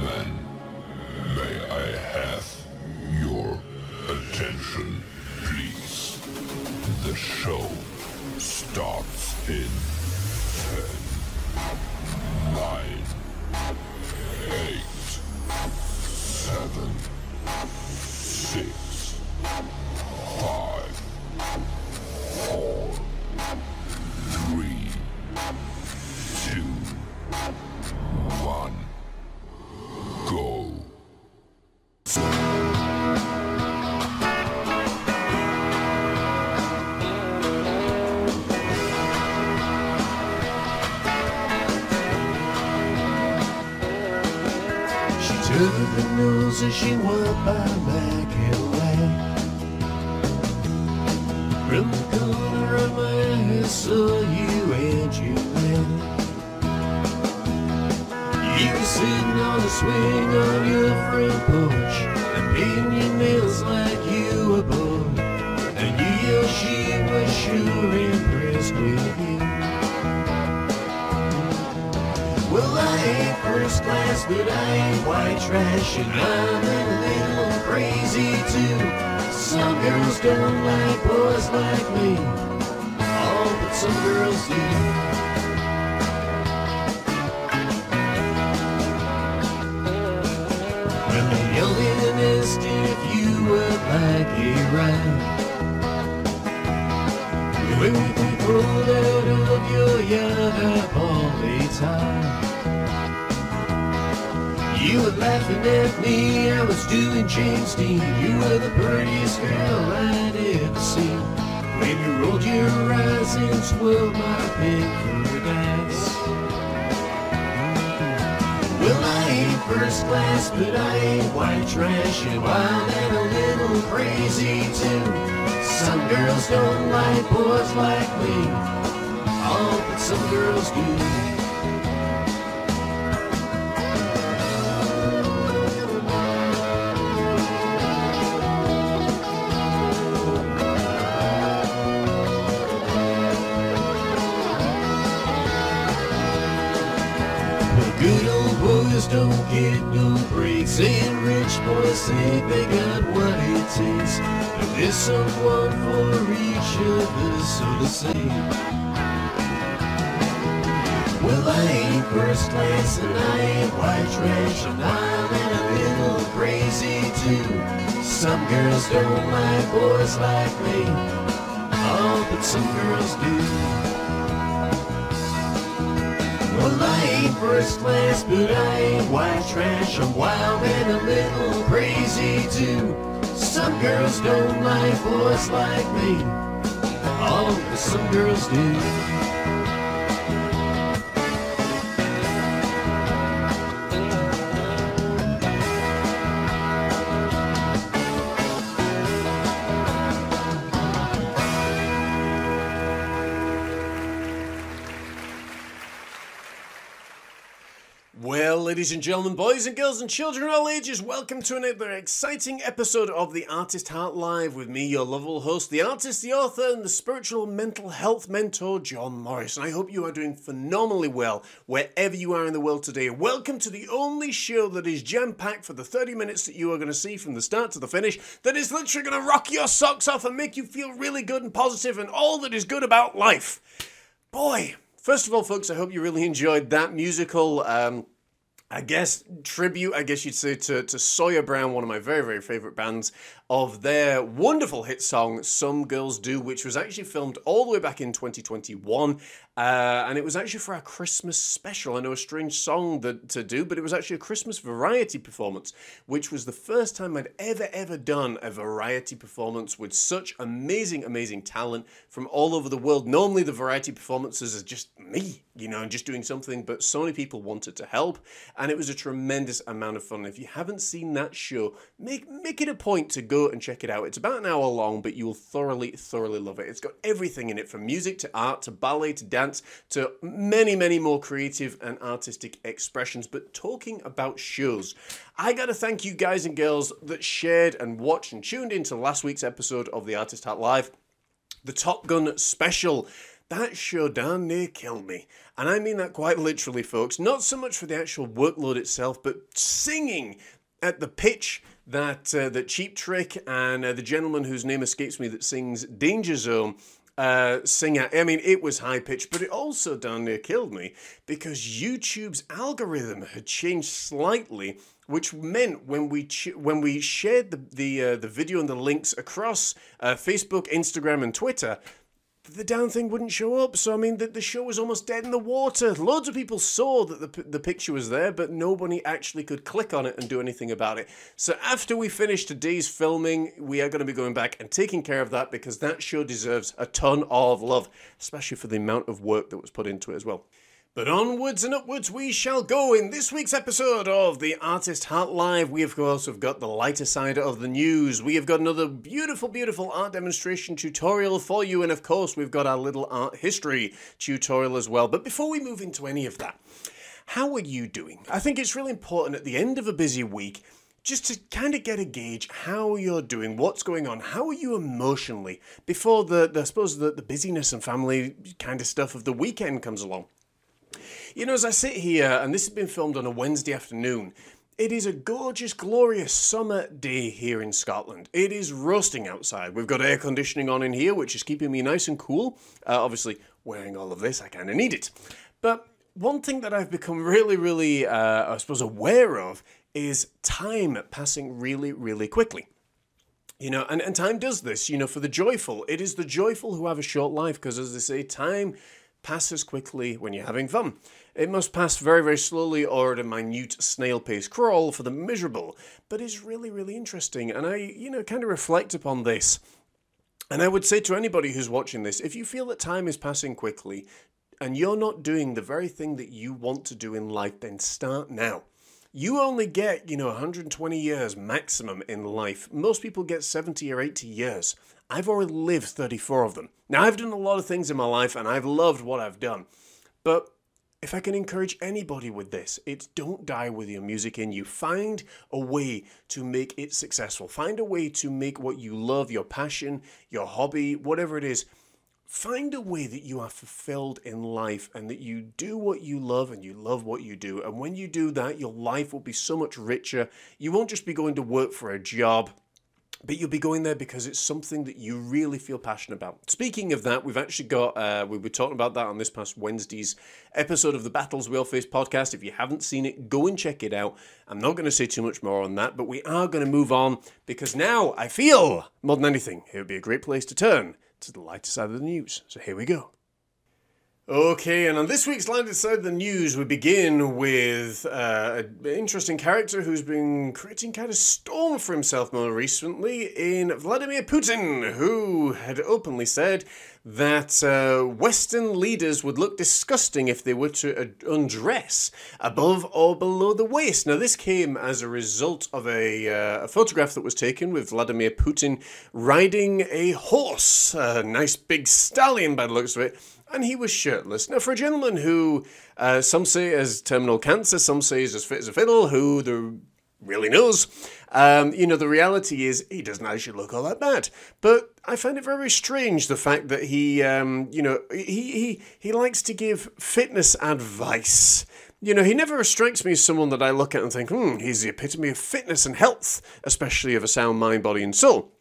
Then nose as she walked by Mac first class, but I ain't white trash, and I'm a little crazy too. Some girls don't like boys like me, oh, but some girls do. When in and asked if you would like a ride. When we pulled out of your yard up all the time. You were laughing at me, I was doing James Dean. You were the prettiest girl I'd ever seen. When you rolled your eyes and swirled my paradise. Well, I ain't first class, but I ain't white trash and wild and a little crazy too. Some girls don't like boys like me, oh, but some girls do. Think they got what it takes. But there's someone for each of us, so to say. Well, I ain't first class, and I ain't white trash, and I'm a little crazy too. Some girls don't like boys like me, oh, but some girls do. Well, I ain't first class, but I ain't white trash. I'm wild and a little crazy too. Some girls don't like boys like me. Oh, but some girls do. Ladies and gentlemen, boys and girls and children of all ages, welcome to another exciting episode of The Artist Heart Live with me, your lovable host, the artist, the author, and the spiritual mental health mentor, John Morris. And I hope you are doing phenomenally well wherever you are in the world today. Welcome to the only show that is jam packed for the 30 minutes that you are going to see from the start to the finish, that is literally going to rock your socks off and make you feel really good and positive and all that is good about life. Boy, first of all, folks, I hope you really enjoyed that musical. Um, I guess tribute, I guess you'd say, to, to Sawyer Brown, one of my very, very favourite bands, of their wonderful hit song, Some Girls Do, which was actually filmed all the way back in 2021. Uh, and it was actually for our Christmas special. I know a strange song that, to do, but it was actually a Christmas variety performance, which was the first time I'd ever, ever done a variety performance with such amazing, amazing talent from all over the world. Normally, the variety performances are just me, you know, and just doing something, but so many people wanted to help, and it was a tremendous amount of fun. If you haven't seen that show, make make it a point to go and check it out. It's about an hour long, but you will thoroughly, thoroughly love it. It's got everything in it, from music to art to ballet to dance to many, many more creative and artistic expressions. But talking about shows, I got to thank you guys and girls that shared and watched and tuned into last week's episode of the Artist Hat Live the Top Gun special. that show darn near killed me. And I mean that quite literally, folks. Not so much for the actual workload itself, but singing at the pitch that uh, that Cheap Trick and uh, the gentleman whose name escapes me that sings Danger Zone uh, sing. I mean, it was high pitched, but it also darn near killed me because YouTube's algorithm had changed slightly, which meant when we ch- when we shared the the uh, the video and the links across uh, Facebook, Instagram, and Twitter, the damn thing wouldn't show up. So I mean, the, the show was almost dead in the water. Loads of people saw that the the picture was there, but nobody actually could click on it and do anything about it. So after we finish today's filming, we are going to be going back and taking care of that because that show deserves a ton of love, especially for the amount of work that was put into it as well. But onwards and upwards we shall go in this week's episode of the Artist Heart Live. We, of course, have got the lighter side of the news. We have got another beautiful, beautiful art demonstration tutorial for you. And, of course, we've got our little art history tutorial as well. But before we move into any of that, how are you doing? I think it's really important at the end of a busy week just to kind of get a gauge how you're doing, what's going on, how are you emotionally before the, the I suppose the, the busyness and family kind of stuff of the weekend comes along. You know, as I sit here, and this has been filmed on a Wednesday afternoon, it is a gorgeous, glorious summer day here in Scotland. It is roasting outside. We've got air conditioning on in here, which is keeping me nice and cool. Uh, obviously, wearing all of this, I kind of need it. But one thing that I've become really, really, uh, I suppose, aware of is time passing really, really quickly. You know, and, and time does this, you know, for the joyful. It is the joyful who have a short life because, as they say, time passes quickly when you're having fun. It must pass very, very slowly or at a minute snail pace crawl for the miserable, but it's really, really interesting. And I, you know, kind of reflect upon this. And I would say to anybody who's watching this if you feel that time is passing quickly and you're not doing the very thing that you want to do in life, then start now. You only get, you know, 120 years maximum in life. Most people get 70 or 80 years. I've already lived 34 of them. Now, I've done a lot of things in my life and I've loved what I've done. But if I can encourage anybody with this, it's don't die with your music in you. Find a way to make it successful. Find a way to make what you love, your passion, your hobby, whatever it is. Find a way that you are fulfilled in life and that you do what you love and you love what you do. And when you do that, your life will be so much richer. You won't just be going to work for a job but you'll be going there because it's something that you really feel passionate about. Speaking of that, we've actually got, uh, we were talking about that on this past Wednesday's episode of the Battles We All Face podcast. If you haven't seen it, go and check it out. I'm not going to say too much more on that, but we are going to move on because now I feel, more than anything, it would be a great place to turn to the lighter side of the news. So here we go. Okay, and on this week's Landed Side of the News, we begin with uh, an interesting character who's been creating kind of storm for himself more recently in Vladimir Putin, who had openly said that uh, Western leaders would look disgusting if they were to undress above or below the waist. Now, this came as a result of a, uh, a photograph that was taken with Vladimir Putin riding a horse, a nice big stallion by the looks of it and he was shirtless. Now, for a gentleman who uh, some say has terminal cancer, some say is as fit as a fiddle, who the really knows, um, you know, the reality is he doesn't actually look all that bad. But I find it very strange the fact that he, um, you know, he, he he likes to give fitness advice. You know, he never strikes me as someone that I look at and think, hmm, he's the epitome of fitness and health, especially of a sound mind, body, and soul.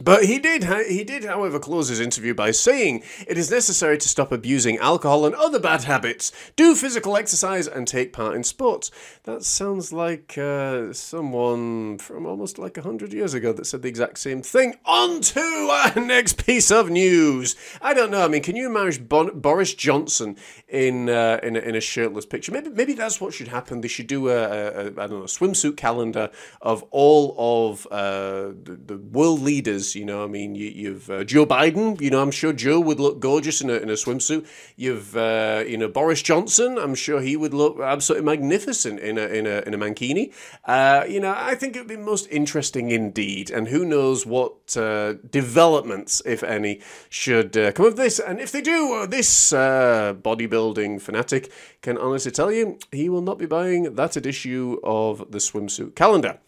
But he did, he did, however, close his interview by saying it is necessary to stop abusing alcohol and other bad habits, do physical exercise, and take part in sports. That sounds like uh, someone from almost like a hundred years ago that said the exact same thing. On to our next piece of news. I don't know. I mean, can you imagine bon- Boris Johnson in uh, in, a, in a shirtless picture? Maybe maybe that's what should happen. They should do a, a, a I don't know a swimsuit calendar of all of uh, the, the world leaders you know, I mean, you, have uh, Joe Biden. You know, I'm sure Joe would look gorgeous in a, in a swimsuit. You've uh, you know Boris Johnson. I'm sure he would look absolutely magnificent in a in a in a mankini. Uh, you know, I think it would be most interesting indeed. And who knows what uh, developments, if any, should uh, come of this. And if they do, uh, this bodybuilding fanatic can honestly tell you he will not be buying that issue of the swimsuit calendar.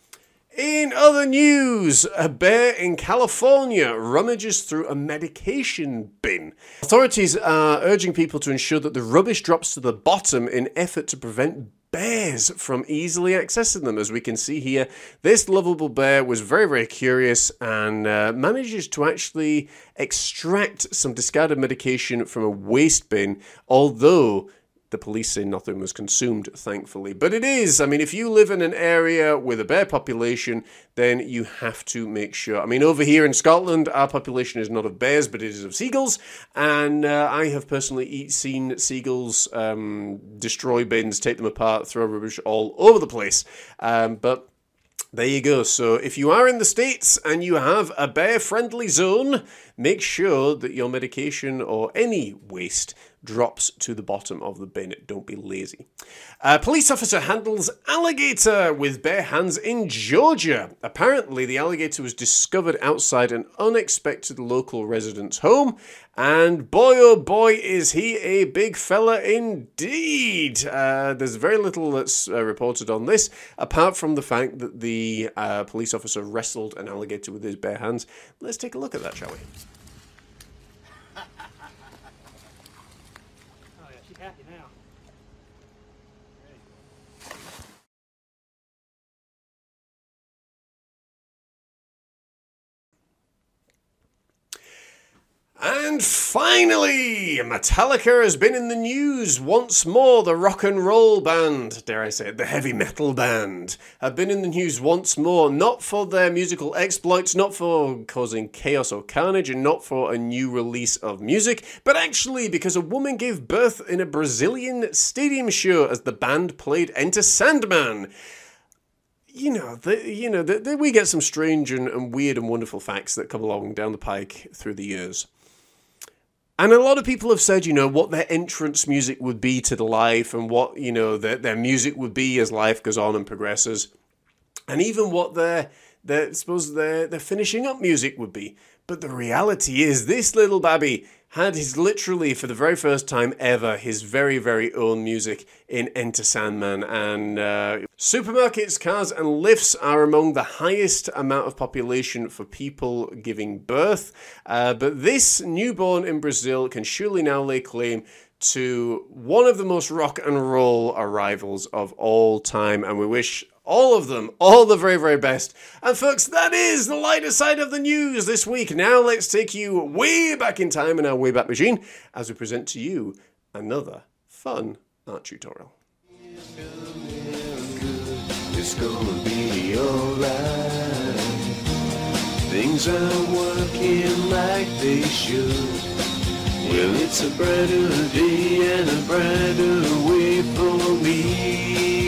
In other news, a bear in California rummages through a medication bin. Authorities are urging people to ensure that the rubbish drops to the bottom in effort to prevent bears from easily accessing them. As we can see here, this lovable bear was very, very curious and uh, manages to actually extract some discarded medication from a waste bin, although the police say nothing was consumed, thankfully. But it is. I mean, if you live in an area with a bear population, then you have to make sure. I mean, over here in Scotland, our population is not of bears, but it is of seagulls. And uh, I have personally eat, seen seagulls um, destroy bins, take them apart, throw rubbish all over the place. Um, but there you go. So if you are in the States and you have a bear friendly zone, make sure that your medication or any waste drops to the bottom of the bin. Don't be lazy. A police officer handles alligator with bare hands in Georgia. Apparently, the alligator was discovered outside an unexpected local resident's home, and boy oh boy is he a big fella indeed. Uh, there's very little that's uh, reported on this, apart from the fact that the uh, police officer wrestled an alligator with his bare hands. Let's take a look at that, shall we? Oh yeah, she's happy now. And finally, Metallica has been in the news once more. The rock and roll band, dare I say it, the heavy metal band, have been in the news once more, not for their musical exploits, not for causing chaos or carnage, and not for a new release of music, but actually because a woman gave birth in a Brazilian stadium show as the band played Enter Sandman you know, the, you know, the, the, we get some strange and, and weird and wonderful facts that come along down the pike through the years. And a lot of people have said, you know, what their entrance music would be to the life and what, you know, their, their music would be as life goes on and progresses. And even what their, their suppose their, their finishing up music would be. But the reality is, this little babby had his literally, for the very first time ever, his very, very own music in Enter Sandman. And uh, supermarkets, cars, and lifts are among the highest amount of population for people giving birth. Uh, but this newborn in Brazil can surely now lay claim to one of the most rock and roll arrivals of all time. And we wish all of them, all the very, very best. And folks, that is the lighter side of the news this week. Now let's take you way back in time in our Wayback Machine as we present to you another fun art tutorial. It's gonna be alright. Things are working like they should. Well, it's a brighter day and a brighter way for me.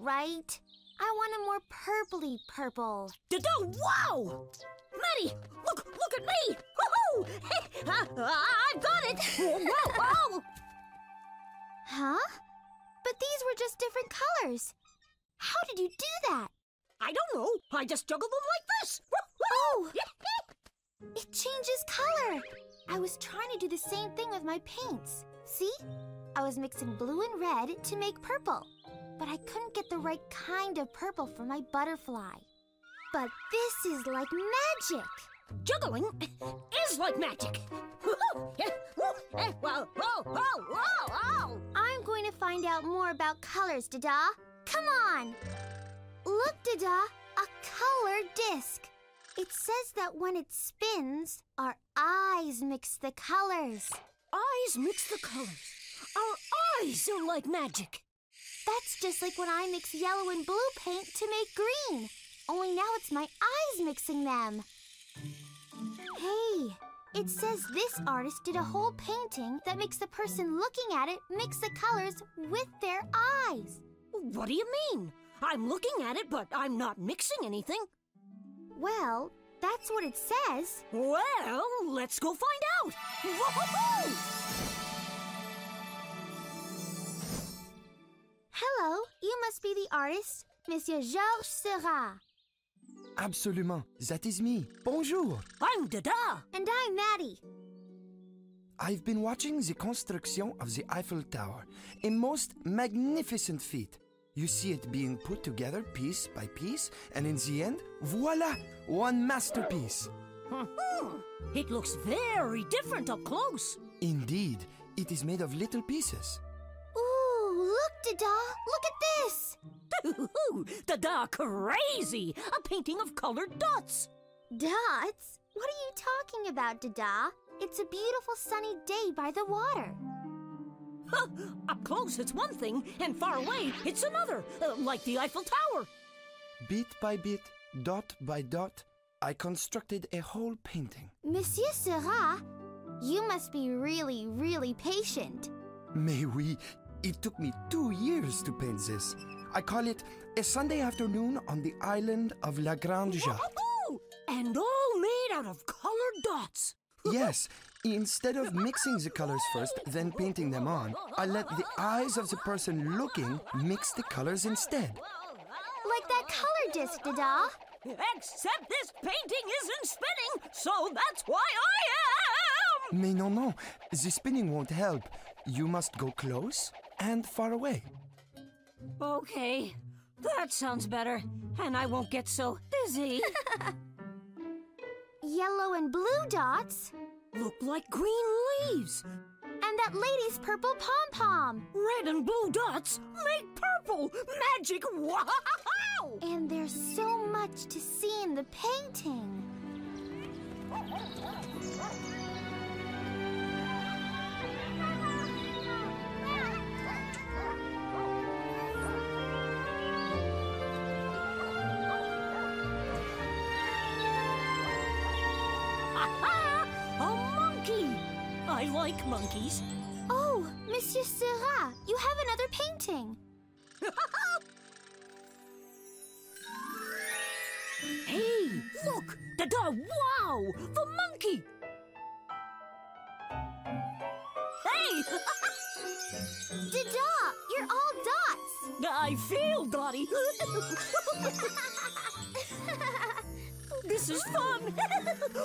right. I want a more purpley purple. Da-da, wow! Maddie, look, look at me! Woohoo! Uh, uh, I, I got it! Whoa, whoa! Huh? But these were just different colors. How did you do that? I don't know. I just juggled them like this. Oh! It changes color. I was trying to do the same thing with my paints. See? I was mixing blue and red to make purple. But I couldn't get the right kind of purple for my butterfly. But this is like magic. Juggling is like magic. I'm going to find out more about colors, Dada. Come on. Look, Dada, a color disc. It says that when it spins, our eyes mix the colors. Eyes mix the colors. Our eyes are like magic. That's just like when I mix yellow and blue paint to make green. Only now it's my eyes mixing them. Hey, it says this artist did a whole painting that makes the person looking at it mix the colors with their eyes. What do you mean? I'm looking at it, but I'm not mixing anything. Well, that's what it says. Well, let's go find out. Whoa! Hello, you must be the artist, Monsieur Georges Seurat. Absolument, that is me. Bonjour. I'm Dada. And I'm Maddie. I've been watching the construction of the Eiffel Tower, a most magnificent feat. You see it being put together piece by piece, and in the end, voila, one masterpiece. Hmm. It looks very different up close. Indeed, it is made of little pieces. Ooh, look, Dada, look at this. Ooh, Dada crazy! A painting of colored dots. Dots? What are you talking about, Dada? It's a beautiful sunny day by the water. Huh, up close it's one thing, and far away it's another, uh, like the Eiffel Tower. Bit by bit, dot by dot, I constructed a whole painting. Monsieur Seurat, you must be really, really patient. Mais oui, it took me two years to paint this. I call it a Sunday afternoon on the island of La Grande Jatte. And all made out of colored dots. Yes, instead of mixing the colors first, then painting them on, I let the eyes of the person looking mix the colors instead. Like that color disc, Dada. Except this painting isn't spinning, so that's why I am! Mais non, non, the spinning won't help. You must go close and far away. Okay, that sounds better, and I won't get so dizzy. Yellow and blue dots. Look like green leaves. And that lady's purple pom pom. Red and blue dots make purple. Magic! Wow! And there's so much to see in the painting. I like monkeys. Oh, Monsieur Seurat, you have another painting. Hey, look! The dog! Wow! The monkey! Hey! Dada, you're all dots. I feel, Dottie. this is fun.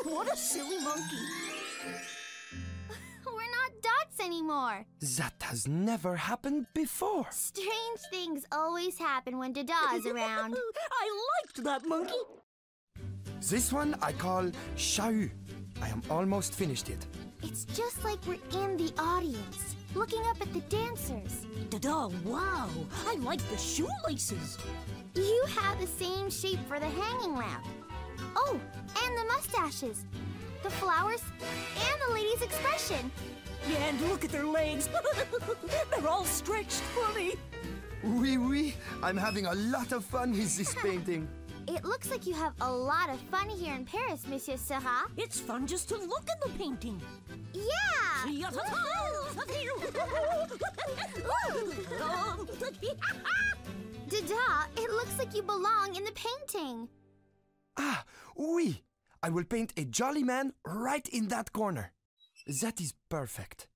what a silly monkey. Not dots anymore. That has never happened before. Strange things always happen when Dada's around. I liked that monkey. This one I call Chahut. I am almost finished it. It's just like we're in the audience, looking up at the dancers. Dada, wow! I like the shoelaces. You have the same shape for the hanging lamp. Oh, and the mustaches, the flowers, and the lady's expression. And look at their legs. They're all stretched funny. Oui, oui, I'm having a lot of fun with this painting. It looks like you have a lot of fun here in Paris, Monsieur Seurat. It's fun just to look at the painting. Yeah! Dada, it looks like you belong in the painting. Ah, oui, I will paint a jolly man right in that corner. That is perfect.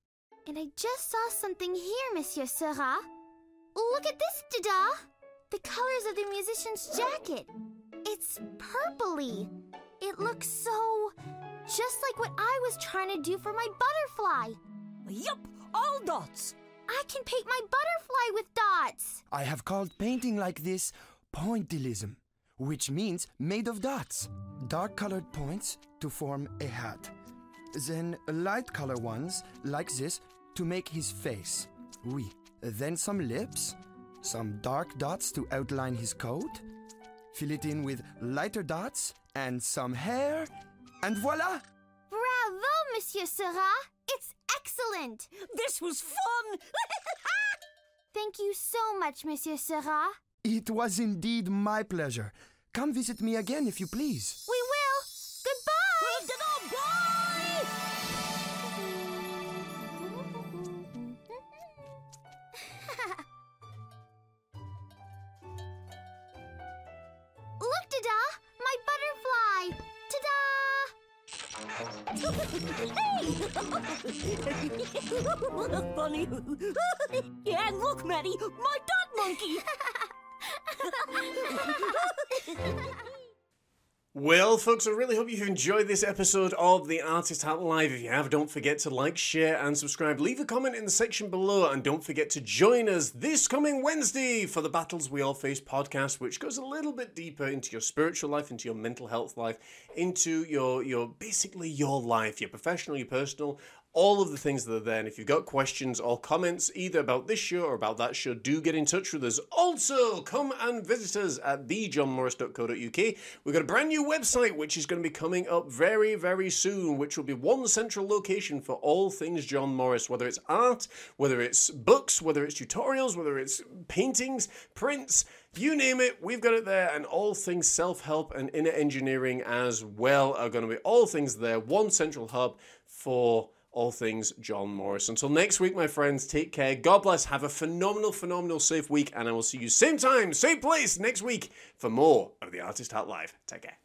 And I just saw something here, Monsieur Seurat. Look at this, Dada! The colors of the musician's jacket. It's purpley. It looks so. just like what I was trying to do for my butterfly. Yup, all dots. I can paint my butterfly with dots. I have called painting like this pointillism, which means made of dots. Dark colored points to form a hat. Then light color ones, like this, to make his face. Oui. Then some lips, some dark dots to outline his coat. Fill it in with lighter dots and some hair. And voila! Bravo, Monsieur Seurat! It's excellent! This was fun. Thank you so much, Monsieur Seurat. It was indeed my pleasure. Come visit me again if you please. We Ta-da! My butterfly! Ta-da! Funny. yeah, look, Maddie, my dog monkey! Well, folks, I really hope you've enjoyed this episode of The Artist Hat Live. If you have, don't forget to like, share, and subscribe. Leave a comment in the section below, and don't forget to join us this coming Wednesday for the Battles We All Face podcast, which goes a little bit deeper into your spiritual life, into your mental health life, into your your basically your life, your professional, your personal, all of the things that are there. And if you've got questions or comments either about this show or about that show, do get in touch with us. Also, come and visit us at thejohnmorris.co.uk. We've got a brand new website which is going to be coming up very, very soon, which will be one central location for all things John Morris, whether it's art, whether it's books, whether it's tutorials, whether it's paintings, prints. You name it, we've got it there, and all things self help and inner engineering as well are going to be all things there. One central hub for all things John Morris. Until next week, my friends, take care. God bless. Have a phenomenal, phenomenal, safe week, and I will see you same time, same place next week for more of the Artist Hat Live. Take care.